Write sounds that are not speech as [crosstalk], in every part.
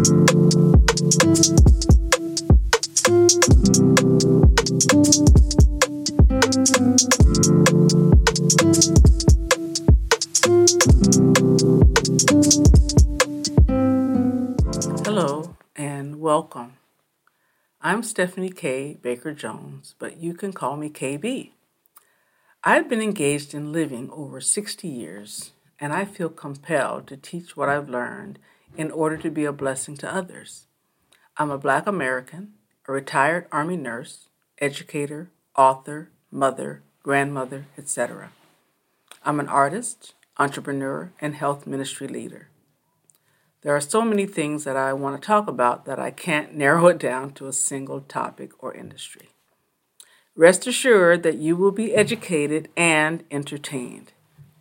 Hello and welcome. I'm Stephanie K. Baker Jones, but you can call me KB. I've been engaged in living over 60 years, and I feel compelled to teach what I've learned in order to be a blessing to others. I'm a Black American, a retired Army nurse, educator, author, mother, grandmother, etc. I'm an artist, entrepreneur, and health ministry leader. There are so many things that I want to talk about that I can't [laughs] narrow it down to a single topic or industry. Rest assured that you will be educated and entertained.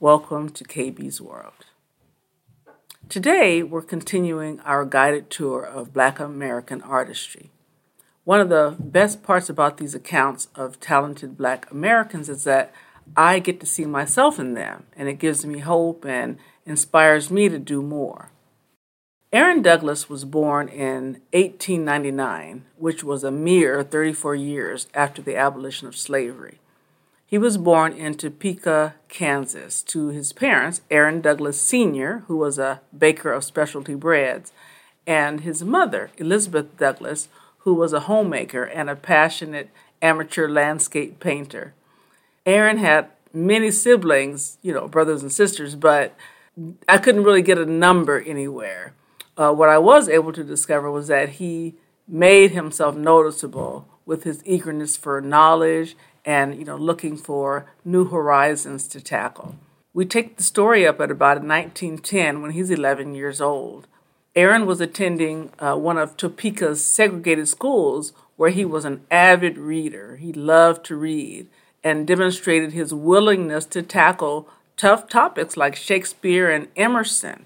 Welcome to KB's World. Today, we're continuing our guided tour of Black American artistry. One of the best parts about these accounts of talented Black Americans is that I get to see myself in them, and it gives me hope and inspires me to do more. Aaron Douglas was born in 1899, which was a mere 34 years after the abolition of slavery. He was born in Topeka, Kansas, to his parents, Aaron Douglas Sr., who was a baker of specialty breads, and his mother, Elizabeth Douglas, who was a homemaker and a passionate amateur landscape painter. Aaron had many siblings, you know, brothers and sisters, but I couldn't really get a number anywhere uh, what I was able to discover was that he made himself noticeable with his eagerness for knowledge and you know looking for new horizons to tackle. We take the story up at about 1910 when he's 11 years old. Aaron was attending uh, one of Topeka's segregated schools where he was an avid reader. He loved to read and demonstrated his willingness to tackle tough topics like Shakespeare and Emerson.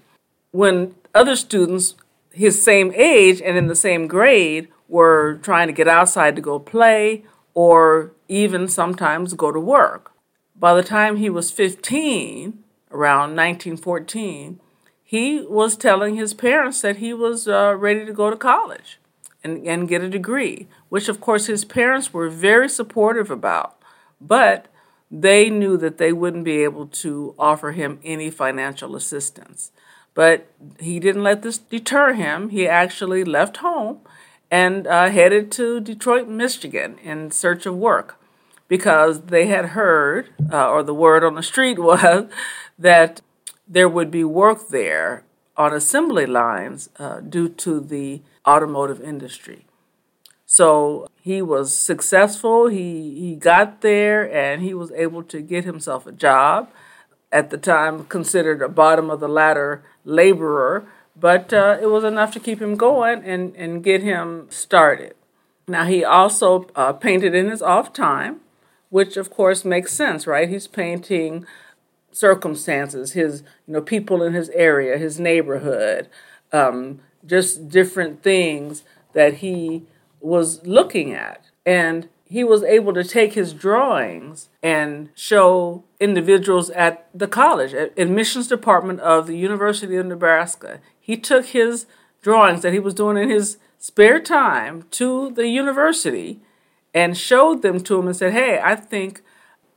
When other students his same age and in the same grade were trying to get outside to go play or even sometimes go to work. By the time he was 15, around 1914, he was telling his parents that he was uh, ready to go to college and, and get a degree, which of course his parents were very supportive about. But they knew that they wouldn't be able to offer him any financial assistance. But he didn't let this deter him. He actually left home and uh, headed to Detroit, Michigan in search of work because they had heard, uh, or the word on the street [laughs] was, that there would be work there on assembly lines uh, due to the automotive industry. So he was successful. He, he got there and he was able to get himself a job at the time considered a bottom of the ladder laborer, but uh, it was enough to keep him going and, and get him started. Now, he also uh, painted in his off time, which of course makes sense, right? He's painting circumstances, his, you know, people in his area, his neighborhood, um, just different things that he was looking at. And he was able to take his drawings and show individuals at the college, admissions department of the University of Nebraska. He took his drawings that he was doing in his spare time to the university and showed them to him and said, Hey, I think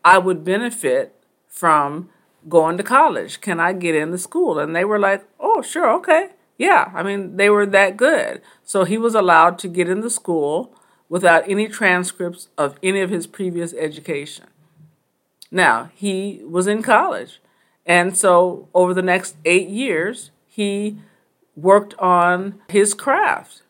I would benefit from going to college. Can I get in the school? And they were like, Oh, sure, okay. Yeah, I mean, they were that good. So he was allowed to get in the school without any transcripts of any of his previous education. Now, he was in college, and so over the next eight years, he worked on his craft,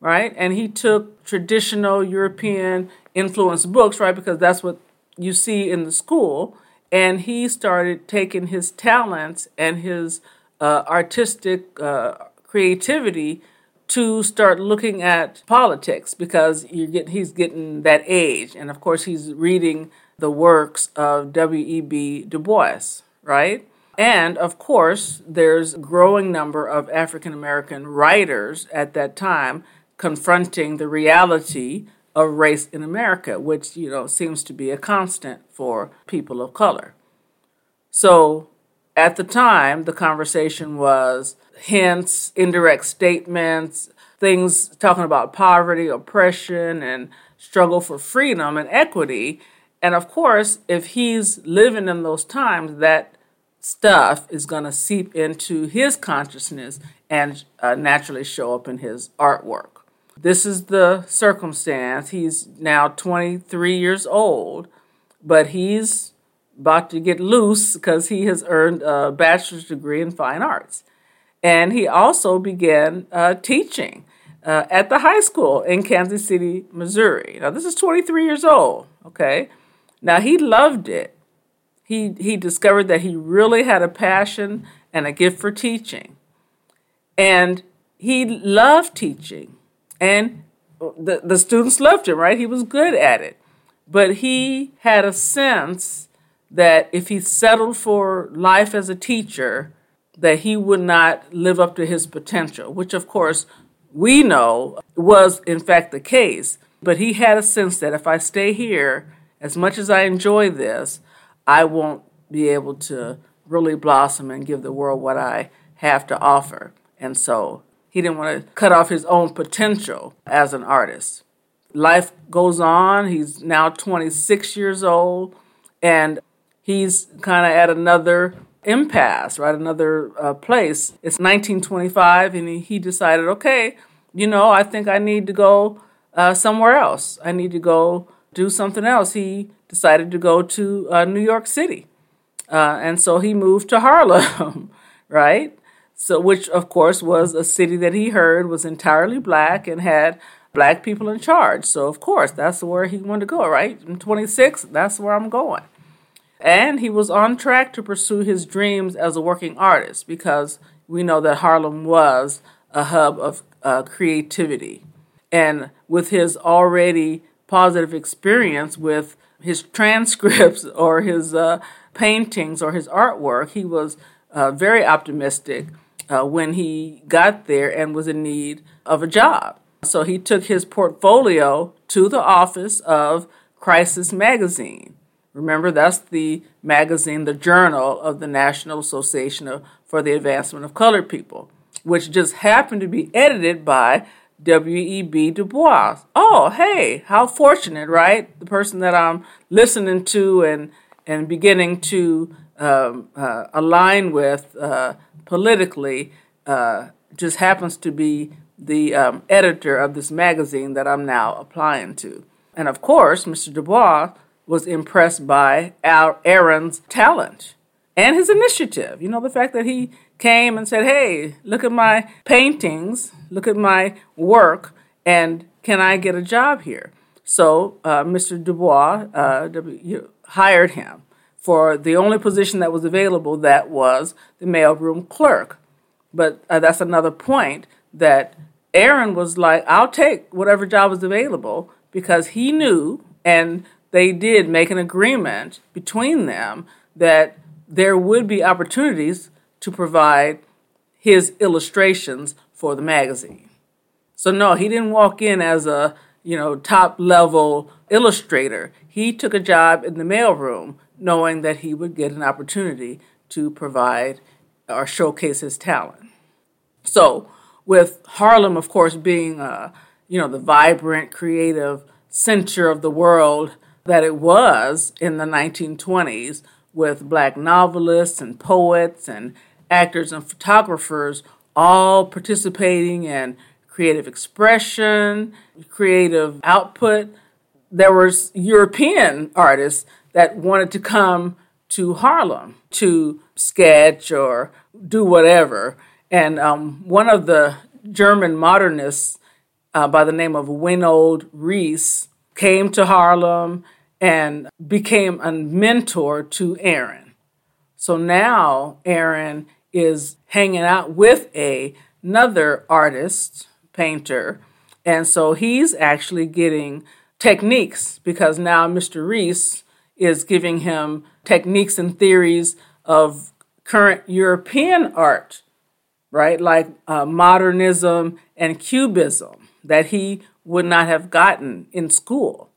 right? And he took traditional European influence books, right? Because that's what you see in the school. And he started taking his talents and his uh, artistic uh, creativity to start looking at politics because he's getting that age, and of course he's reading the works of W.E.B. Du Bois, right? And of course, there's a growing number of African American writers at that time confronting the reality of race in America, which you know seems to be a constant for people of color. So at the time, the conversation was hints, indirect statements, things talking about poverty, oppression, and struggle for freedom and equity. And of course, if he's living in those times, that stuff is going to seep into his consciousness and uh, naturally show up in his artwork. This is the circumstance. He's now 23 years old, but he's about to get loose because he has earned a bachelor's degree in fine arts. And he also began uh, teaching uh, at the high school in Kansas City, Missouri. Now, this is 23 years old, okay? Now, he loved it. He, he discovered that he really had a passion and a gift for teaching. And he loved teaching. And the, the students loved him, right? He was good at it. But he had a sense that if he settled for life as a teacher, that he would not live up to his potential, which of course we know was in fact the case. But he had a sense that if I stay here, as much as I enjoy this, I won't be able to really blossom and give the world what I have to offer. And so he didn't want to cut off his own potential as an artist. Life goes on. He's now 26 years old, and he's kind of at another impasse, right? Another uh, place. It's 1925, and he, he, decided, okay, you know, I think I need to go uh, somewhere else. I need to go do something else. He decided to go to uh, New York City. Uh, and so he moved to Harlem, [laughs] right? So, which of course was a city that he heard was entirely black and had black people in charge. So, of course, that's where he wanted to go, right? In 26, that's where I'm going. And he was on track to pursue his dreams as a working artist because we know that Harlem was a hub of uh, creativity. And with his already positive experience with his transcripts [laughs] or his uh, paintings or his artwork, he was uh, very optimistic uh, when he got there and was in need of a job. So he took his portfolio to the office of Crisis Magazine Remember, that's the magazine, the journal of the National Association for the Advancement of Colored People, which just happened to be edited by W.E.B. Du Bois. Oh, hey, how fortunate, right? The person that I'm listening to and, and beginning to um, uh, align with uh, politically uh, just happens to be the um, editor of this magazine that I'm now applying to. And of course, Mr. Du Bois was impressed by Aaron's talent and his initiative. You know, the fact that he came and said, Hey, look at my paintings, look at my work, and can I get a job here? So uh, Mr. Du Bois uh, hired him for the only position that was available that was the mailroom clerk. But uh, that's another point that Aaron was like, I'll take whatever job is available because he knew and they did make an agreement between them that there would be opportunities to provide his illustrations for the magazine. So no, he didn't walk in as a, you know, top level illustrator. He took a job in the mailroom knowing that he would get an opportunity to provide or showcase his talent. So, with Harlem, of course, being, uh, you know, the vibrant, creative center of the world that it was in the 1920s with black novelists and poets and actors and photographers all participating in creative expression, creative output. There was European artists that wanted to come to Harlem to sketch or do whatever. And um, one of the German modernists uh, by the name of Winold Reiss came to Harlem and became a mentor to Aaron. So now Aaron is hanging out with a, another artist, painter, and so he's actually getting techniques because now Mr. Reiss is giving him techniques and theories of current European art, right? Like uh, modernism and cubism that he would not have gotten in school.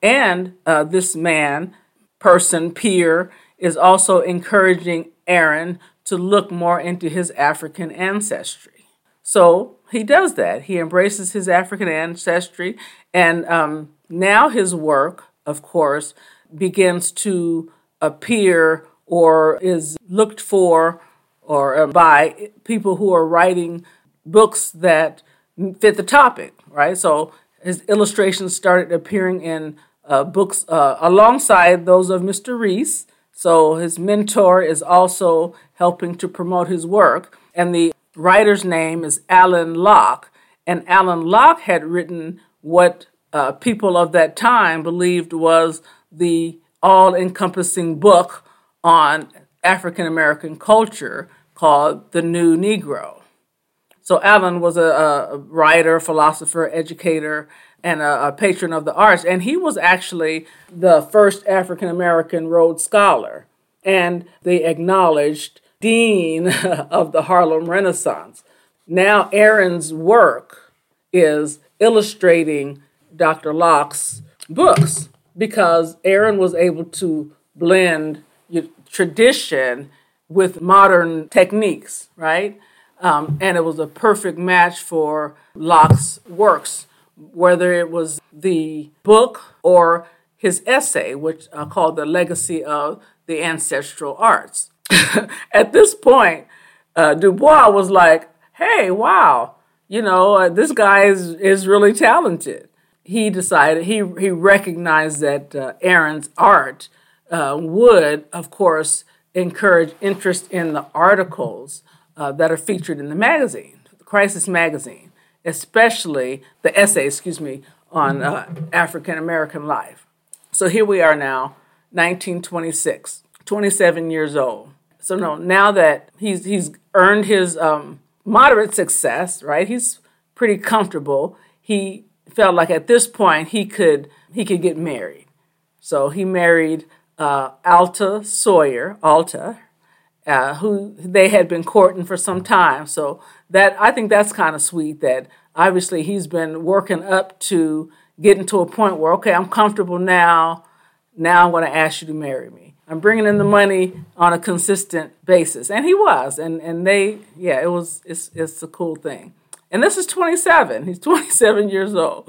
And uh, this man, person, peer, is also encouraging Aaron to look more into his African ancestry. So he does that. He embraces his African ancestry, and um, now his work, of course, begins to appear or is looked for or uh, by people who are writing books that fit the topic, right? So his illustrations started appearing in uh, books uh, alongside those of Mr. Reiss. So his mentor is also helping to promote his work. And the writer's name is Alain Locke. And Alain Locke had written what uh, people of that time believed was the all encompassing book on African American culture called The New Negro. So Alain was a, a writer, philosopher, educator, and a, a, patron of the arts. And he was actually the first African American Rhodes Scholar and the acknowledged dean [laughs] of the Harlem Renaissance. Now, Aaron's work is illustrating Dr. Locke's books because Aaron was able to blend tradition with modern techniques, right? Um, and it was a perfect match for Locke's works whether it was the book or his essay, which uh, called The Legacy of the Ancestral Arts. [laughs] At this point, uh, Du Bois was like, hey, wow, you know, uh, this guy is, is really talented. He decided, he, he recognized that uh, Aaron's art uh, would, of course, encourage interest in the articles uh, that are featured in the magazine, the Crisis Magazine especially the essay, excuse me, on uh, African American life. So here we are now, 1926, 27 years old. So no, now that he's he's earned his um, moderate success, right? He's pretty comfortable. He felt like at this point he could he could get married. So he married uh, Alta Sawyer, Alta, uh, who they had been courting for some time. So that I think that's kind of sweet. That obviously he's been working up to getting to a point where okay, I'm comfortable now. Now I'm going to ask you to marry me. I'm bringing in the money on a consistent basis, and he was, and and they, yeah, it was. It's it's a cool thing. And this is 27. He's [laughs] 27 years old.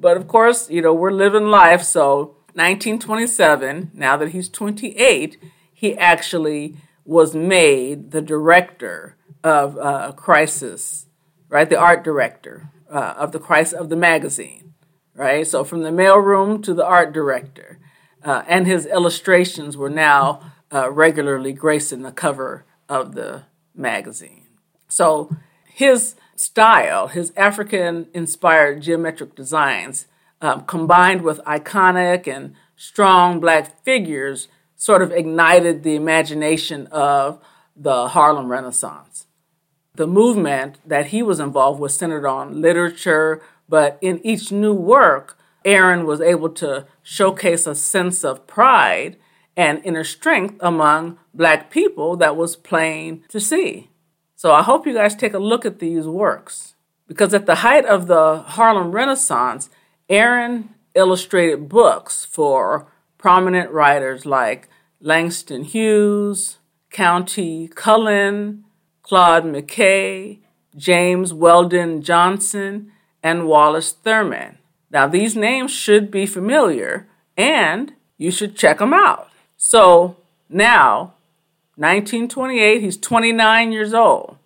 But of course, you know, we're living life. So 1927, now that he's 28, he actually was made the director of uh, Crisis, right? The art director uh, of the Crisis of the magazine, right? So from the mailroom to the art director, uh, and his illustrations were now uh, regularly gracing the cover of the magazine. So his style, his African-inspired geometric designs, um, combined with iconic and strong black figures sort of ignited the imagination of the Harlem Renaissance. The movement that he was involved with centered on literature, but in each new work, Aaron was able to showcase a sense of pride and inner strength among black people that was plain to see. So I hope you guys take a look at these works because at the height of the Harlem Renaissance, Aaron illustrated books for prominent writers like Langston Hughes, Countee Cullen, Claude McKay, James Weldon Johnson, and Wallace Thurman. Now, these names should be familiar and you should check them out. So now, 1928, he's 29 years old.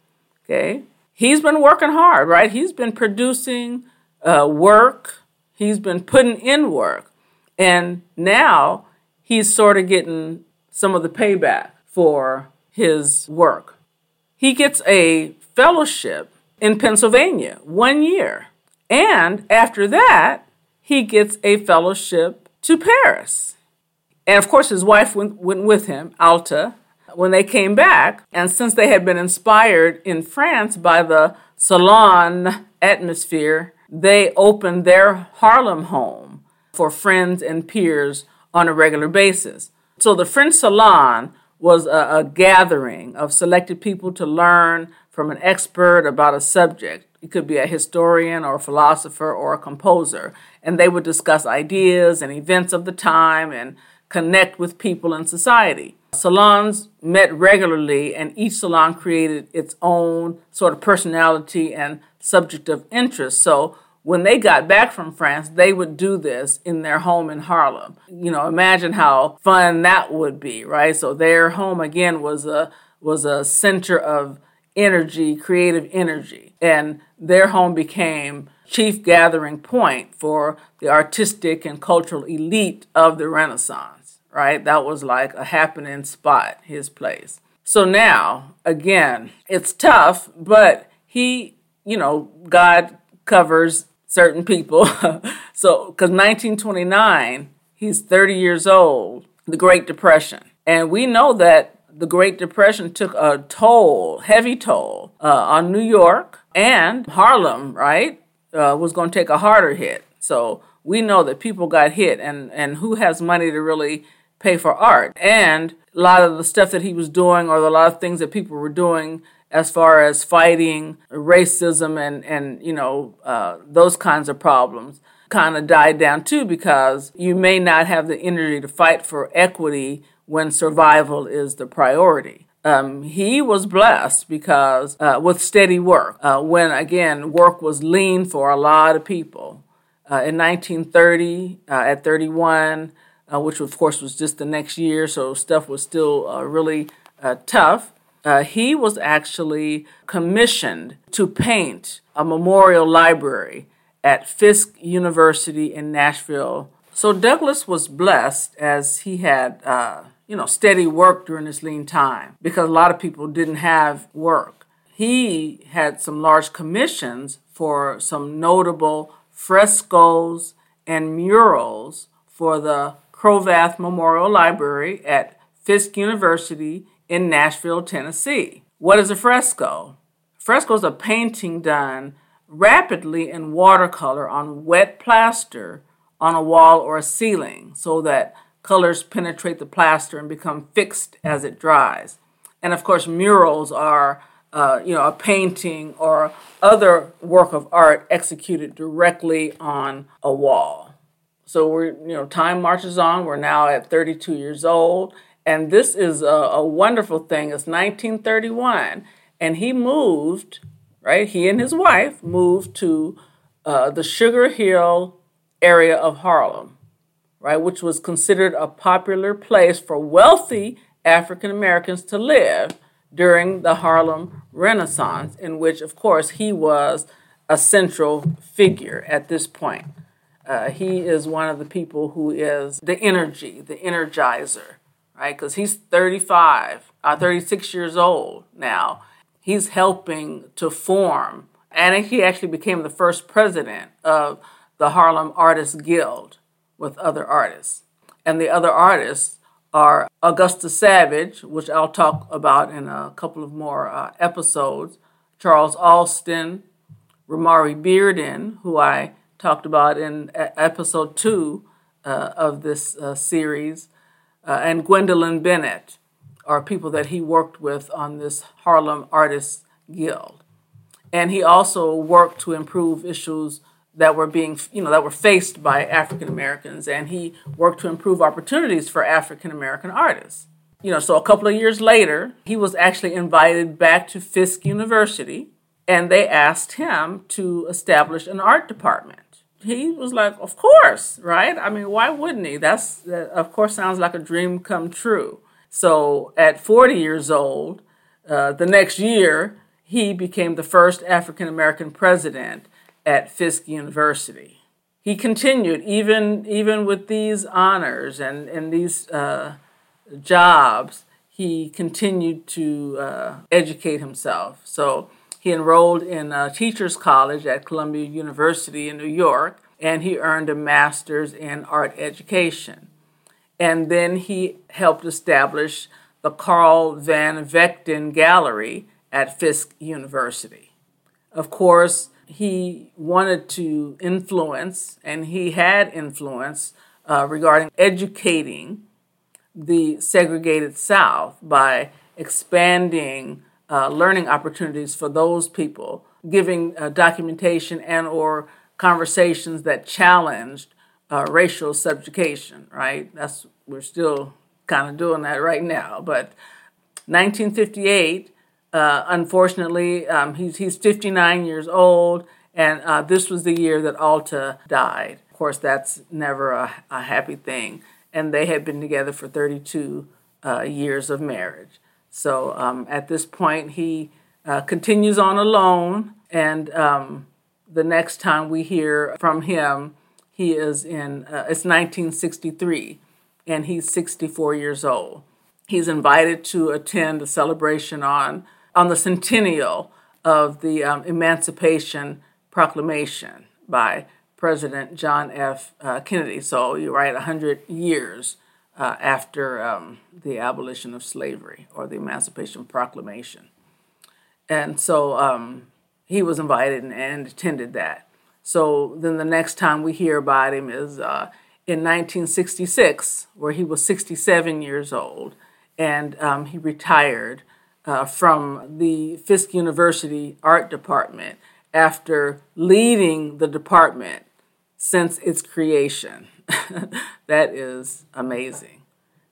Okay. He's been working hard, right? He's been producing uh, work, he's been putting in work. And now he's sort of getting some of the payback for his work. He gets a fellowship in Pennsylvania, one year. And after that, he gets a fellowship to Paris. And of course, his wife went, went with him, Alta, when they came back. And since they had been inspired in France by the salon atmosphere, they opened their Harlem home for friends and peers on a regular basis. So the French Salon was a, a, gathering of selected people to learn from an expert about a subject. It could be a historian or a philosopher or a composer. And they would discuss ideas and events of the time and connect with people in society. salons met regularly, and each salon created its own sort of personality and subject of interest. So when they got back from France, they would do this in their home in Harlem. You know, imagine how fun that would be, right? So their home again was a was a center of energy, creative energy, and their home became chief gathering point for the artistic and cultural elite of the Renaissance, right? That was like a happening spot, his place. So now, again, it's tough, but he, you know, God covers certain people. [laughs] so, because 1929, he's 30 years old, the Great Depression. And we know that the Great Depression took a toll, heavy toll, uh, on New York and Harlem, right? Uh, was going to take a harder hit. So we know that people got hit, and, and who has money to really pay for art? And a lot of the stuff that he was doing, or a lot of things that people were doing as far as fighting racism and, and you know, uh, those kinds of problems kind of died down too because you may not have the energy to fight for equity when survival is the priority. Um, he was blessed because uh, with steady work, uh, when again work was lean for a lot of people. Uh, in 1930, uh, at 31, uh, which of course was just the next year, so stuff was still uh, really tough uh, he was actually commissioned to paint a memorial library at Fisk University in Nashville. So Douglas was blessed as he had, uh, you know, steady work during his lean time because a lot of people didn't have work. He had some large commissions for some notable frescoes and murals for the Cravath Memorial Library at Fisk University in Nashville, Tennessee. What is a fresco? Fresco is a painting done rapidly in watercolor on wet plaster on a wall or a ceiling so that colors penetrate the plaster and become fixed as it dries. And of course, murals are uh, you know a painting or other work of art executed directly on a wall. So we're you know time marches on. We're now at 32 years old, and this is a, a wonderful thing. It's 1931, and he moved, right? He and his wife moved to uh, the Sugar Hill area of Harlem, right, which was considered a popular place for wealthy African Americans to live during the Harlem Renaissance, in which, of course, he was a central figure at this point. Uh, he is one of the people who is the energy, the energizer right? Because he's 35, uh, 36 years old now. He's helping to form, and he actually became the first president of the Harlem Artists Guild with other artists. And the other artists are Augusta Savage, which I'll talk about in a couple of more uh, episodes, Charles Alston, Romare Bearden, who I talked about in episode two uh, of this uh, series, uh, and Gwendolyn Bennett are people that he worked with on this Harlem Artists Guild. And he also worked to improve issues that were being, you know, that were faced by African Americans, and he worked to improve opportunities for African American artists. You know, so a couple of years later, he was actually invited back to Fisk University, and they asked him to establish an art department he was like, of course, right? I mean, why wouldn't he? That's, that, of course, sounds like a dream come true. So at 40 years old, uh, the next year, he became the first African American president at Fisk University. He continued, even, even with these honors and, and these uh, jobs, he continued to uh, educate himself. So he enrolled in a teacher's college at Columbia University in New York, and he earned a master's in art education. And then he helped establish the Carl Van Vechten Gallery at Fisk University. Of course, he wanted to influence, and he had influence uh, regarding educating the segregated South by expanding uh, learning opportunities for those people, giving uh, documentation and or conversations that challenged uh, racial subjugation. Right? That's we're still kind of doing that right now. But 1958, uh, unfortunately, um, he's, he's 59 years old, and uh, this was the year that Alta died. Of course, that's never a, a happy thing. And they had been together for 32 uh, years of marriage. So um, at this point, he uh, continues on alone, and um, the next time we hear from him, he is in, uh, it's 1963, and he's 64 years old. He's invited to attend a celebration on, on the centennial of the um, Emancipation Proclamation by President John F. Uh, Kennedy. So you're right, 100 years uh, after um, the abolition of slavery or the Emancipation Proclamation. And so um, he was invited and, and, attended that. So then the next time we hear about him is uh, in 1966, where he was 67 years old, and um, he retired uh, from the Fisk University Art Department after leading the department since its creation. [laughs] that is amazing.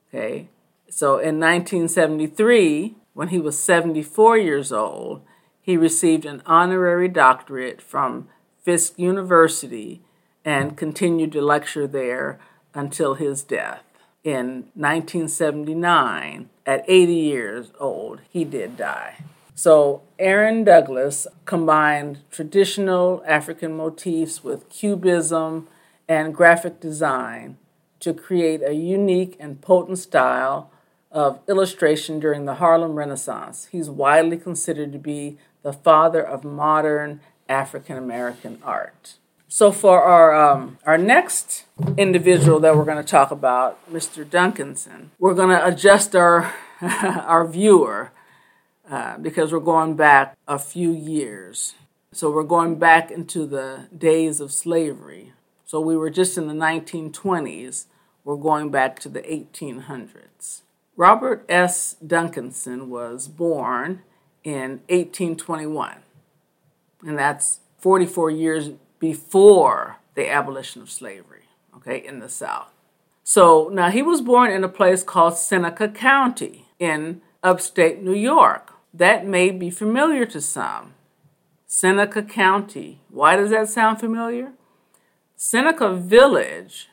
Okay. So in 1973, when he was 74 years old, he received an honorary doctorate from Fisk University and continued to lecture there until his death. In 1979, at 80 years old, he did die. So, Aaron Douglas combined traditional African motifs with cubism and graphic design to create a unique and potent style of illustration during the Harlem Renaissance. He's widely considered to be the father of modern African American art. So, for our, um, our next individual that we're going to talk about, Mr. Duncanson, we're going to adjust our, [laughs] our viewer uh, because we're going back a few years. So, we're going back into the days of slavery. So we were just in the 1920s, we're going back to the 1800s. Robert S. Duncanson was born in 1821, and that's 44 years before the abolition of slavery, okay, in the South. So now he was born in a place called Seneca County in upstate New York. That may be familiar to some. Seneca County. Why does that sound familiar? Seneca Village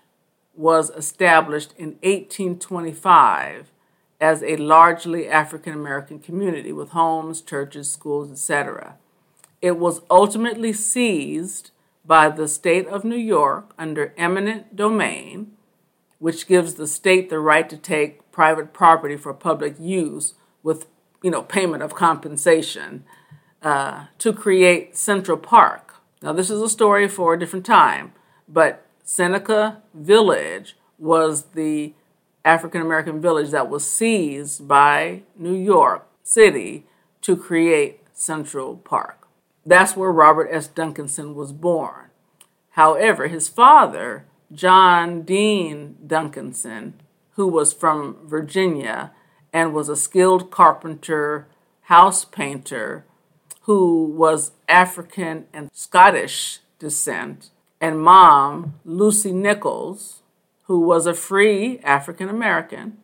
was established in 1825 as a largely African American community with homes, churches, schools, etc. It was ultimately seized by the state of New York under eminent domain, which gives the state the right to take private property for public use with you know payment of compensation uh, to create Central Park. Now this is a story for a different time but Seneca Village was the African American village that was seized by New York City to create Central Park. That's where Robert S. Duncanson was born. However, his father, John Dean Duncanson, who was from Virginia and was a skilled carpenter, house painter, who was African and Scottish descent, and mom, Lucy Nichols, who was a free African American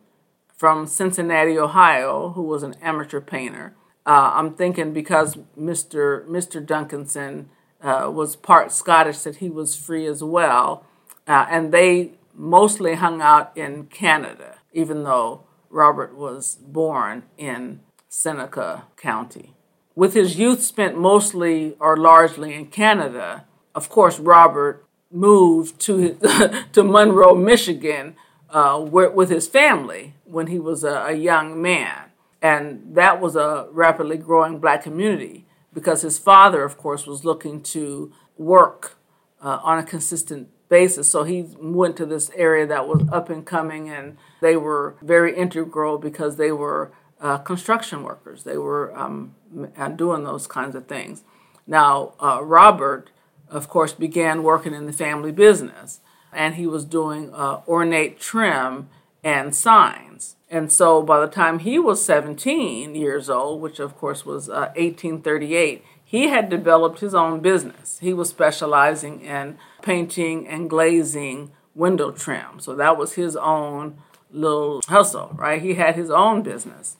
from Cincinnati, Ohio, who was an amateur painter. Uh, I'm thinking because Mr. Mr. Duncanson uh, was part Scottish that he was free as well, uh, and they mostly hung out in Canada, even though Robert was born in Seneca County. With his youth spent mostly or largely in Canada, of course, Robert moved to [laughs] to Monroe, Michigan, uh, where, with his family when he was a, a, young man, and that was a rapidly growing black community because his father, of course, was looking to work uh, on a consistent basis. So he went to this area that was up and coming, and they were very integral because they were uh, construction workers. They were um, doing those kinds of things. Now, uh, Robert of course, began working in the family business. And he was doing uh, ornate trim and signs. And so by the time he was 17 years old, which of course was uh, 1838, he had developed his own business. He was specializing in painting and glazing window trim. So that was his own little hustle, right? He had his own business,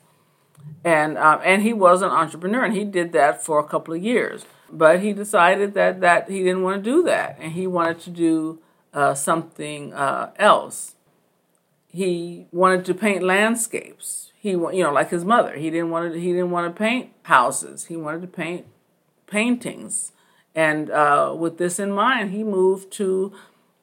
and um, and he was an entrepreneur, and he did that for a couple of years. But he decided that that he didn't want to do that, and he wanted to do uh, something uh, else. He wanted to paint landscapes. He, you know, like his mother. He didn't want to. He didn't want to paint houses. He wanted to paint paintings. And uh, with this in mind, he moved to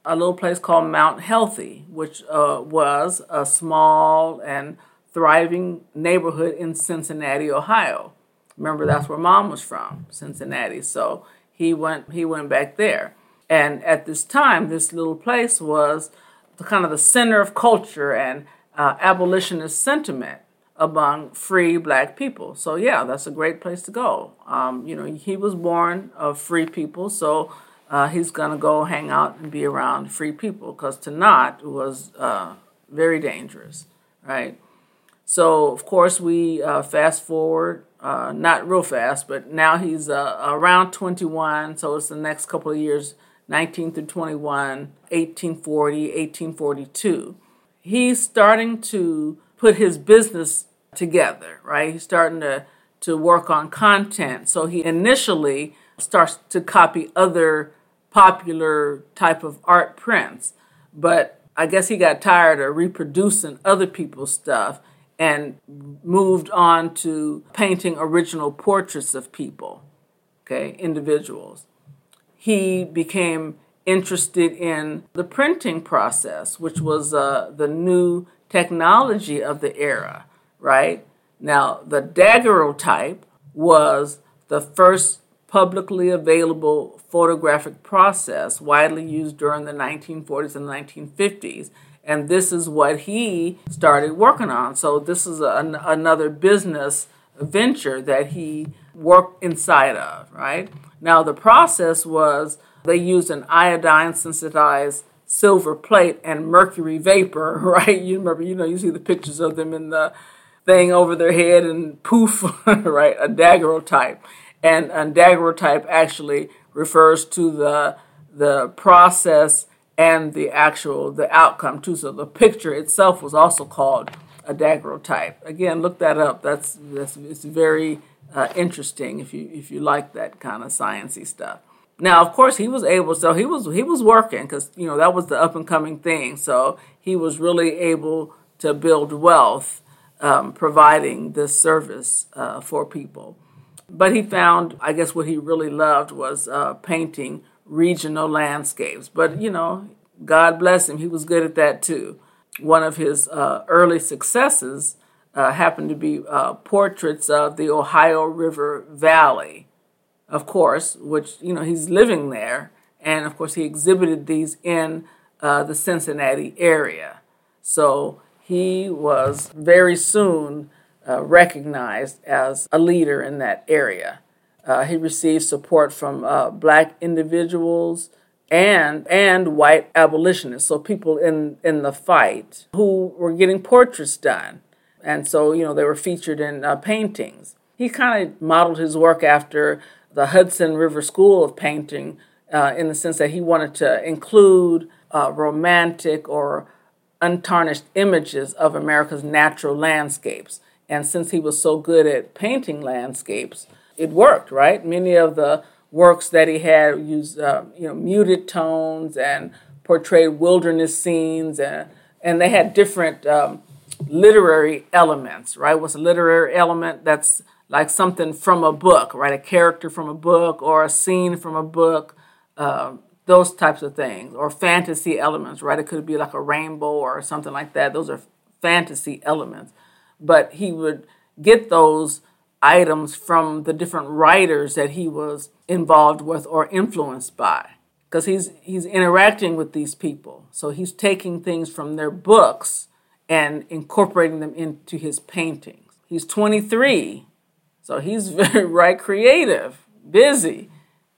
a little place called Mount Healthy, which uh, was a small and thriving neighborhood in Cincinnati, Ohio. Remember, that's where mom was from, Cincinnati. So he went he went back there. And at this time, this little place was the kind of the center of culture and uh, abolitionist sentiment among free black people. So yeah, that's a great place to go. Um, you know, he was born of free people, so uh, he's gonna go hang out and be around free people because to not was uh, very dangerous, right? So of course we uh, fast forward, uh, not real fast, but now he's uh, around 21, so it's the next couple of years, 19 through 21, 1840, 1842. He's starting to put his business together, right? He's starting to, to work on content. So he initially starts to copy other popular type of art prints. But I guess he got tired of reproducing other people's stuff and moved on to painting original portraits of people, okay, individuals. He became interested in the printing process, which was uh, the new technology of the era, right? Now, the daguerreotype was the first publicly available photographic process widely used during the 1940s and 1950s. And this is what he started working on. So, this is an, another business venture that he worked inside of, right? Now, the process was they used an iodine sensitized silver plate and mercury vapor, [laughs] right? You remember, you know, you see the pictures of them in the thing over their head and poof, [laughs] right? A daguerreotype. And a daguerreotype actually refers to the the process and the actual the outcome too. So the picture itself was also called a daguerreotype. Again, look that up. That's that's it's very uh, interesting if you if you like that kind of sciency stuff. Now, of course, he was able. So he was he was working because you know that was the up and coming thing. So he was really able to build wealth, um, providing this service uh, for people. But he found, I guess, what he really loved was uh, painting regional landscapes. But you know, God bless him, he was good at that too. One of his uh, early successes uh, happened to be uh, portraits of the Ohio River Valley of course, which, you know, he's living there. And of course, he exhibited these in uh, the Cincinnati area. So he was very soon uh, recognized as a leader in that area. Uh, he received support from uh, black individuals and and white abolitionists, so people in in the fight who were getting portraits done, and so you know they were featured in uh, paintings. He kind of modeled his work after the Hudson River School of Painting uh, in the sense that he wanted to include uh, romantic or untarnished images of America's natural landscapes. And since he was so good at painting landscapes, it worked, right? Many of the works that he had used, uh, you know, muted tones and portrayed wilderness scenes, and and they had different um, literary elements, right? What's a literary element? That's like something from a book, right? A character from a book or a scene from a book, uh, those types of things, or fantasy elements, right? It could be like a rainbow or something like that. Those are fantasy elements. But he would get those items from the different writers that he was involved with or influenced by because he's he's interacting with these people so he's taking things from their books and incorporating them into his paintings he's 23 so he's [laughs] very right creative, busy.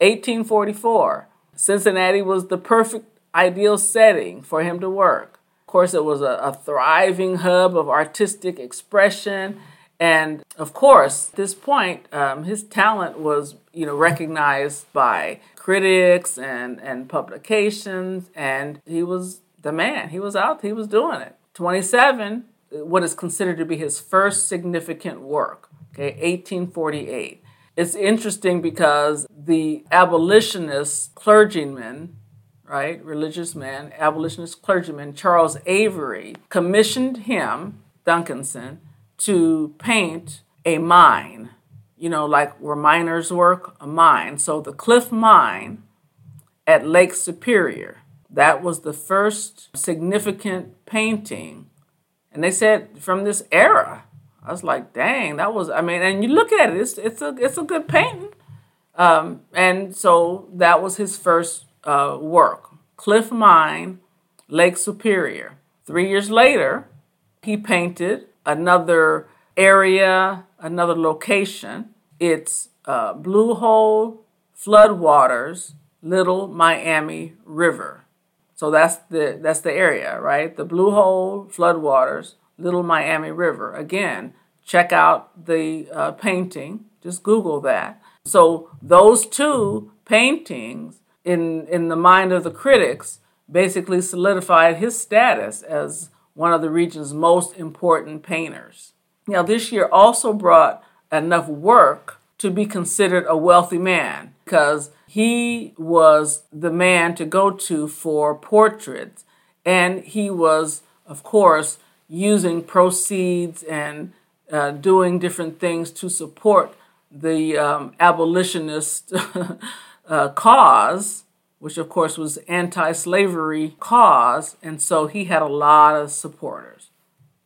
1844. Cincinnati was the perfect ideal setting for him to work. Course, it was a, a thriving hub of artistic expression. And of course, at this point, um, his talent was, you know, recognized by critics and, and publications, and he was the man. He was out, he was doing it. 27, what is considered to be his first significant work, okay, 1848. It's interesting because the abolitionist clergyman, right, religious man, abolitionist clergyman, Charles Avery, commissioned him, Duncanson, to paint a mine, you know, like where miners work, a mine. So the Cliff Mine at Lake Superior, that was the first significant painting. And they said from this era. I was like, dang, that was, I mean, and you look at it, it's, it's, a, it's a good painting. Um, and so that was his first uh, work Cliff Mine, Lake Superior. Three years later, he painted another area, another location. It's uh, Blue Hole Floodwaters, Little Miami River. So that's the that's the area, right? The Blue Hole Floodwaters, Little Miami River. Again, check out the uh, painting. Just Google that. So those two paintings, in in the mind of the critics, basically solidified his status as one of the region's most important painters. Now, this year also brought enough work to be considered a wealthy man because he was the man to go to for portraits. And he was, of course, using proceeds and uh, doing different things to support the um, abolitionist [laughs] uh, cause, which of course was anti-slavery cause, and so he had a lot of supporters,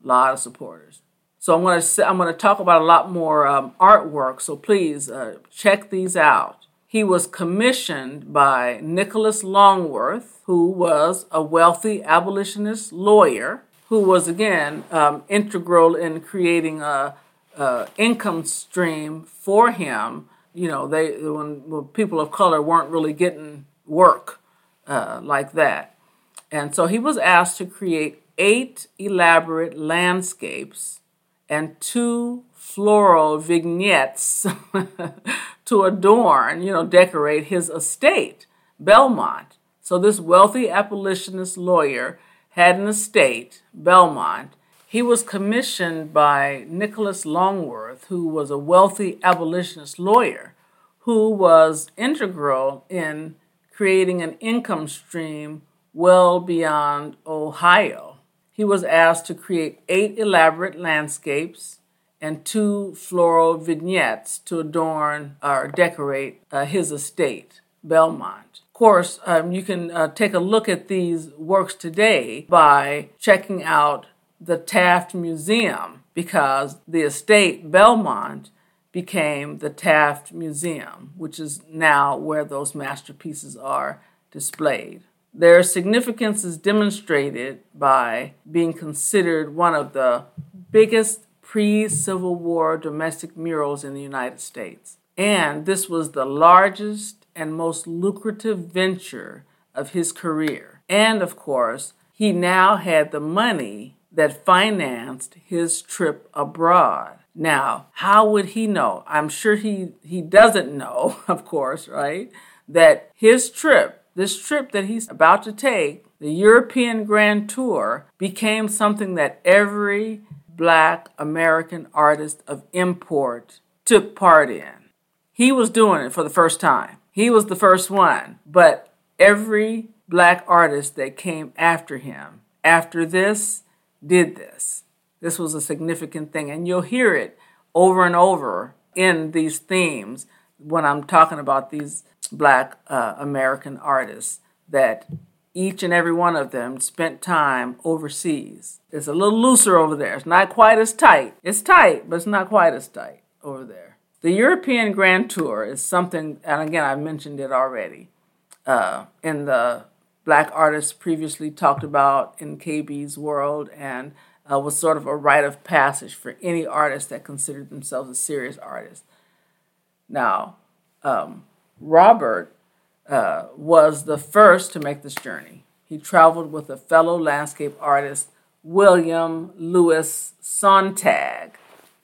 a lot of supporters. So I'm going to I'm going to talk about a lot more um, artwork. So please uh, check these out. He was commissioned by Nicholas Longworth, who was a wealthy abolitionist lawyer, who was again um, integral in creating a, a, income stream for him. You know, they when, when people of color weren't really getting work uh, like that, and so he was asked to create eight elaborate landscapes and two floral vignettes [laughs] to adorn, you know, decorate his estate, Belmont. So this wealthy abolitionist lawyer had an estate, Belmont. He was commissioned by Nicholas Longworth, who was a wealthy abolitionist lawyer who was integral in creating an income stream well beyond Ohio he was asked to create eight elaborate landscapes and two floral vignettes to adorn or decorate uh, his estate, Belmont. Of course, um, you can uh, take a look at these works today by checking out the Taft Museum because the estate Belmont became the Taft Museum, which is now where those masterpieces are displayed. Their significance is demonstrated by being considered one of the biggest pre Civil War domestic murals in the United States. And this was the largest and most lucrative venture of his career. And of course, he now had the money that financed his trip abroad. Now, how would he know? I'm sure he, he doesn't know, [laughs] of course, right? That his trip this trip that he's about to take, the European Grand Tour, became something that every black American artist of import took part in. He was doing it for the first time. He was the first one, but every black artist that came after him after this did this. This was a significant thing, and you'll hear it over and over in these themes when I'm talking about these black uh, American artists that each and every one of them spent time overseas. It's a little looser over there. It's not quite as tight. It's tight, but it's not quite as tight over there. The European Grand Tour is something, and again, I mentioned it already uh, in the black artists previously talked about in KB's world and uh, was sort of a rite of passage for any artist that considered themselves a serious artist. Now, um, Robert uh, was the first to make this journey. He traveled with a fellow landscape artist, William Louis Sonntag.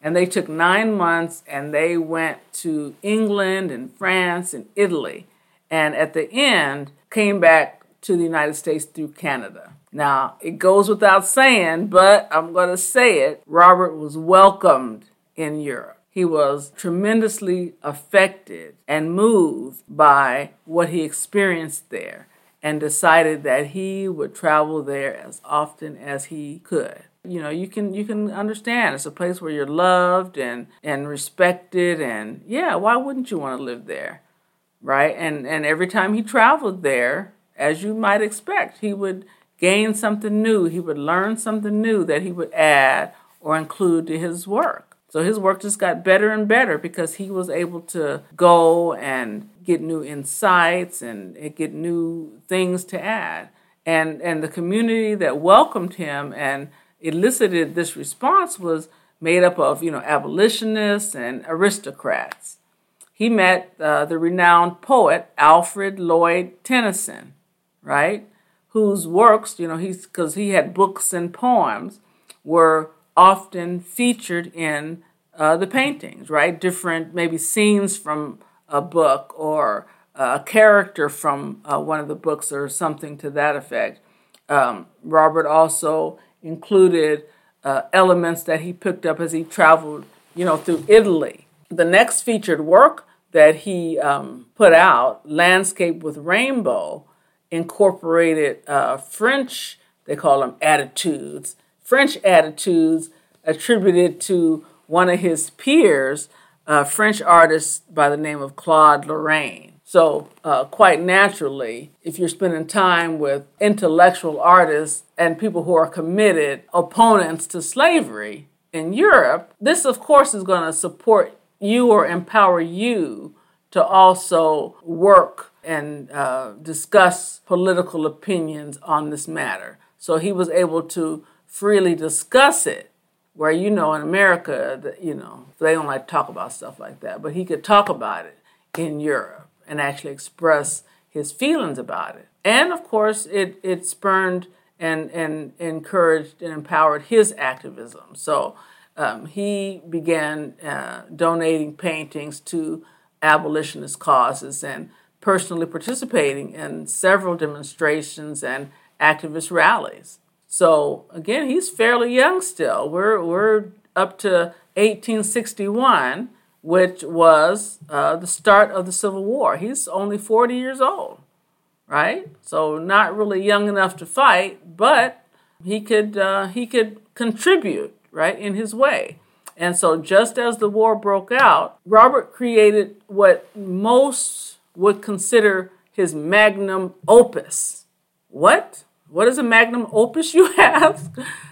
And they took nine months and they went to England and France and Italy. And at the end, came back to the United States through Canada. Now, it goes without saying, but I'm going to say it Robert was welcomed in Europe. He was tremendously affected and moved by what he experienced there and decided that he would travel there as often as he could you know you can you can understand it's a place where you're loved and and respected and yeah why wouldn't you want to live there right and and every time he traveled there as you might expect. He would gain something new. He would learn something new that he would add or include to his work. So his work just got better and better because he was able to go and get new insights and get new things to add. And and the community that welcomed him and elicited this response was made up of, you know, abolitionists and aristocrats. He met uh, the renowned poet Alfred Lloyd Tennyson, right? Whose works, you know, he's because he had books and poems, were often featured in uh, the paintings, right? Different, maybe scenes from a book or a character from uh, one of the books or something to that effect. Um, Robert also included uh, elements that he picked up as he traveled, you know, through Italy. The next featured work that he um, put out, Landscape with Rainbow, incorporated uh, French, they call them attitudes, French attitudes attributed to one of his peers, a French artist by the name of Claude Lorrain. So, uh, quite naturally, if you're spending time with intellectual artists and people who are committed opponents to slavery in Europe, this, of course, is going to support you or empower you to also work and uh, discuss political opinions on this matter. So he was able to freely discuss it, where you know in America, you know, they don't like to talk about stuff like that, but he could talk about it in Europe and actually express his feelings about it. And of course, it, it spurned and, and encouraged and empowered his activism. So um, he began uh, donating paintings to abolitionist causes and personally participating in several demonstrations and activist rallies. So again, he's fairly young still. We're, we're up to 1861 which was uh, the start of the Civil War. He's only 40 years old, right? So not really young enough to fight, but he could uh, he could contribute right in his way. And so just as the war broke out, Robert created what most would consider his magnum opus. What? What is a magnum opus [laughs] you have?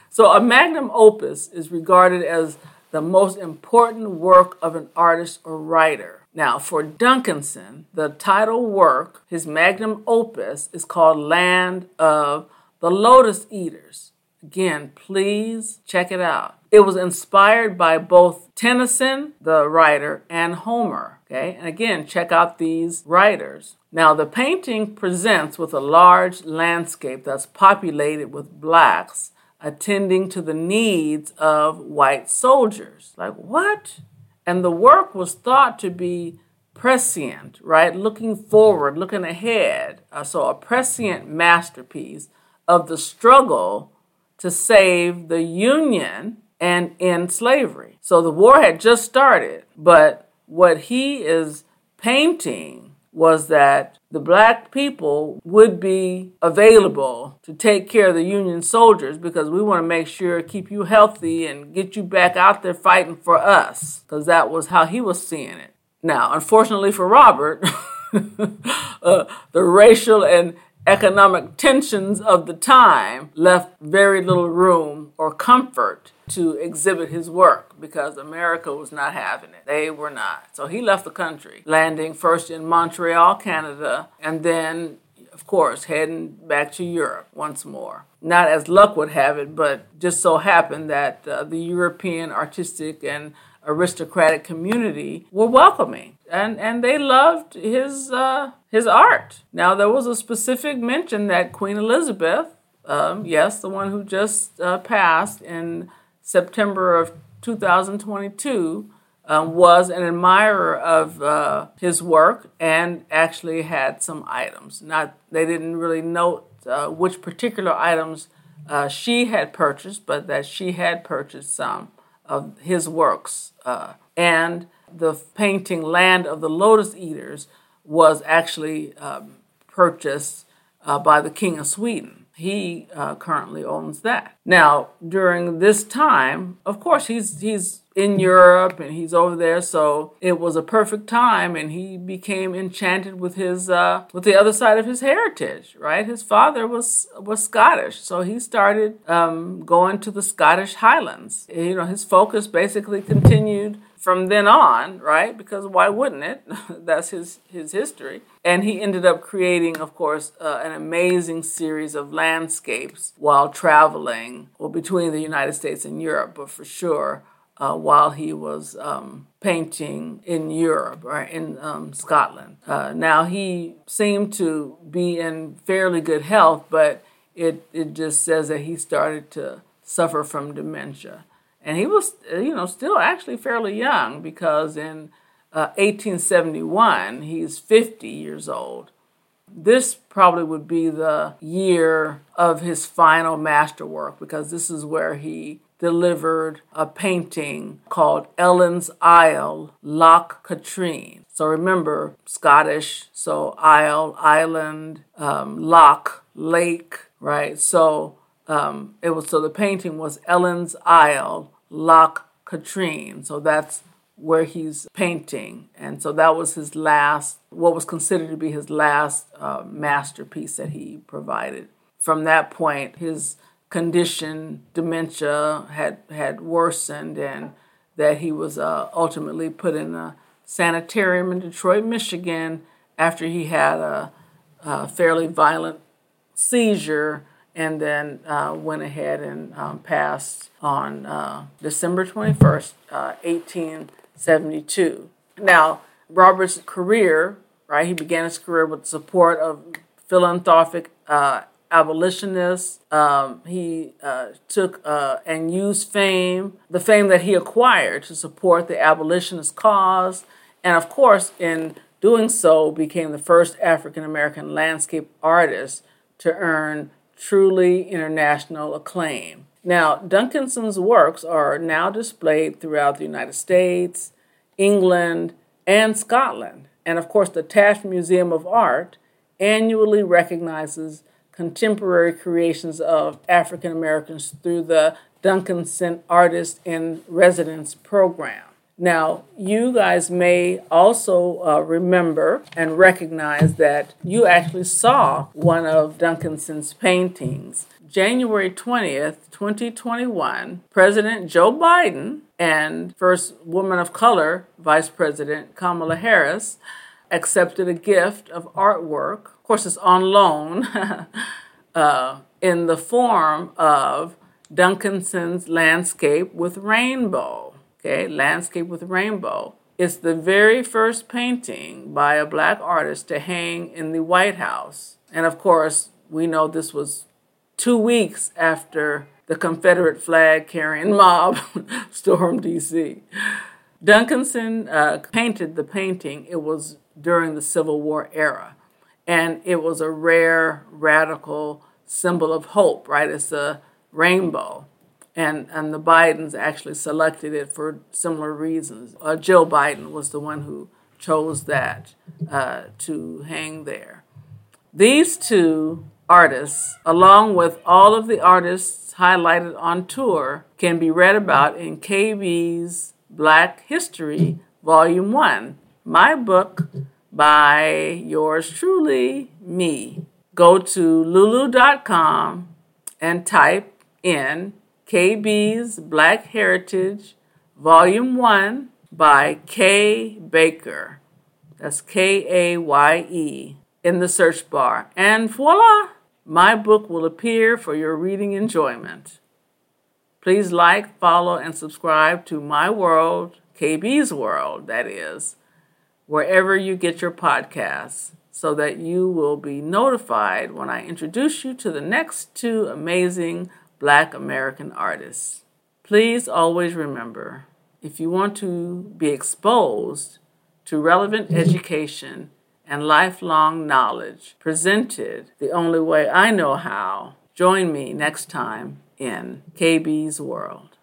so a magnum opus is regarded as the most important work of an artist or writer. Now, for Duncanson, the title work, his magnum opus, is called Land of the Lotus Eaters. Again, please check it out. It was inspired by both Tennyson, the writer, and Homer. Okay, and again, check out these writers. Now, the painting presents with a large landscape that's populated with blacks attending to the needs of white soldiers. Like, what? And the work was thought to be prescient, right? Looking forward, looking ahead. Uh, so, a prescient masterpiece of the struggle to save the Union and end slavery. So, the war had just started, but what he is painting was that the black people would be available to take care of the Union soldiers because we want to make sure keep you healthy and get you back out there fighting for us because that was how he was seeing it. Now, unfortunately for Robert, [laughs] uh, the racial and economic tensions of the time left very little room or comfort to exhibit his work because America was not having it. They were not. So he left the country, landing first in Montreal, Canada, and then, of course, heading back to Europe once more. Not as luck would have it, but just so happened that uh, the European artistic and aristocratic community were welcoming and and they loved his uh, his art. Now there was a specific mention that Queen Elizabeth, um, yes, the one who just uh, passed in September of 2022. Um, was an admirer of uh, his work and actually had some items. Not they didn't really note uh, which particular items uh, she had purchased, but that she had purchased some of his works. Uh, and the painting Land of the Lotus Eaters was actually um, purchased uh, by the King of Sweden. He uh, currently owns that. Now, during this time, of course, he's he's in Europe and he's over there, so it was a perfect time, and he became enchanted with his uh, with the other side of his heritage. Right, his father was was Scottish, so he started um, going to the Scottish Highlands. You know, his focus basically continued from then on, right? Because why wouldn't it? [laughs] That's his his history. And he ended up creating, of course, uh, an amazing series of landscapes while traveling, well, between the United States and Europe, but for sure. Uh, while he was um, painting in Europe or in um, Scotland. Uh, now he seemed to be in fairly good health, but it, it just says that he started to suffer from dementia and he was you know still actually fairly young because in uh, 1871 he's 50 years old this probably would be the year of his final masterwork because this is where he delivered a painting called Ellen's Isle, Loch Katrine. So remember, Scottish, so isle, island, um, loch, lake, right? So um, it was so the painting was Ellen's Isle, Loch Katrine. So that's where he's painting. And so that was his last, what was considered to be his last uh, masterpiece that he provided. From that point, his condition, dementia, had, had worsened, and that he was uh, ultimately put in a sanitarium in Detroit, Michigan, after he had a, a fairly violent seizure and then uh, went ahead and um, passed on uh, December 21st, uh, 1872. Now, Robert's career, right, he began his career with the support of philanthropic abolitionists. Um, he uh, took uh, and used fame, the fame that he acquired, to support the abolitionist cause. And of course, in doing so, became the first African American landscape artist to earn truly international acclaim. Now, Duncanson's works are now displayed throughout the United States, England, and Scotland. And of course, the Taft Museum of Art annually recognizes contemporary creations of African Americans through the Duncanson Artist in Residence program. Now, you guys may also uh, remember and recognize that you actually saw one of Duncanson's paintings. January 20th, 2021, President Joe Biden and First Woman of Color Vice President Kamala Harris accepted a gift of artwork. Course, it's on loan [laughs] uh, in the form of Duncanson's landscape with rainbow okay, Landscape with Rainbow. It's the very first painting by a black artist to hang in the White House. And of course, we know this was two weeks after the Confederate flag carrying mob [laughs] stormed DC. Duncanson uh, painted the painting. It was during the Civil War era. And it was a rare, radical symbol of hope, right? It's a rainbow and and the Bidens actually selected it for similar reasons. Uh, Jill Biden was the one who chose that uh, to hang there. These two artists, along with all of the artists highlighted on tour, can be read about in KB's Black History Volume One, my book by yours truly, me. Go to lulu.com and type in KB's Black Heritage, Volume 1 by Kaye Baker. That's K A Y E in the search bar. And voila, my book will appear for your reading enjoyment. Please like, follow, and subscribe to my world, KB's World, that is, wherever you get your podcasts, so that you will be notified when I introduce you to the next two amazing Black American artists. Please always remember if you want to be exposed to relevant [laughs] education and lifelong knowledge presented the only way I know how. Join me next time in KB's World.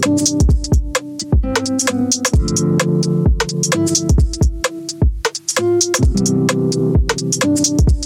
Thank you.